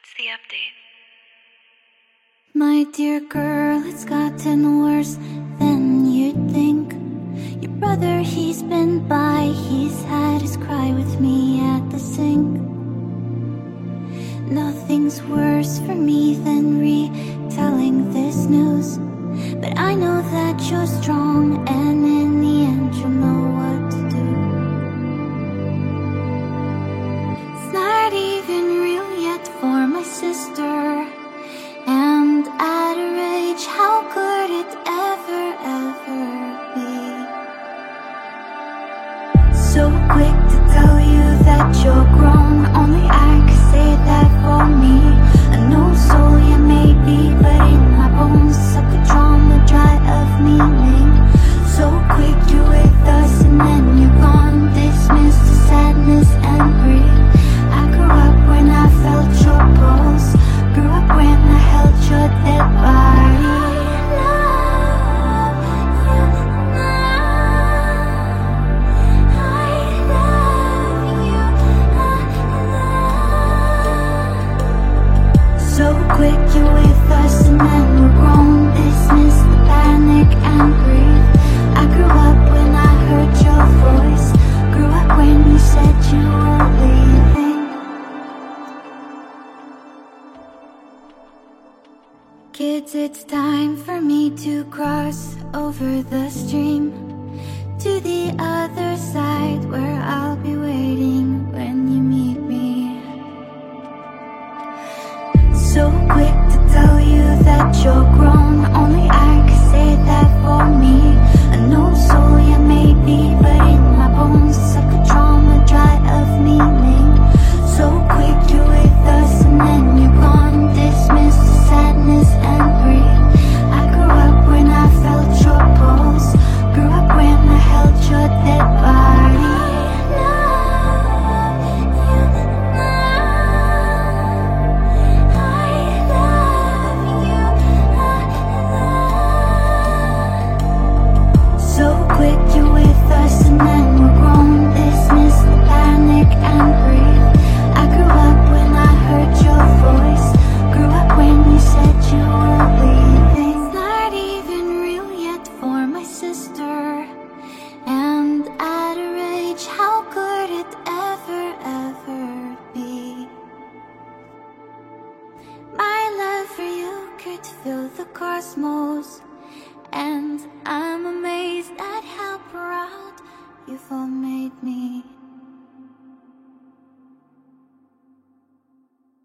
What's the update? My dear girl, it's gotten worse than you'd think. Your brother, he's been by, he's had his cry with me at the sink. Nothing's worse for me than retelling this news. But I know that you're strong, and in the end, you'll know. so quick to tell you that you're grown Kids, it's time for me to cross over the stream to the other side where I'll be waiting when you meet me. So quick to tell you that you're grown, only I could say that for me. the cosmos. And I'm amazed at how proud you've all made me.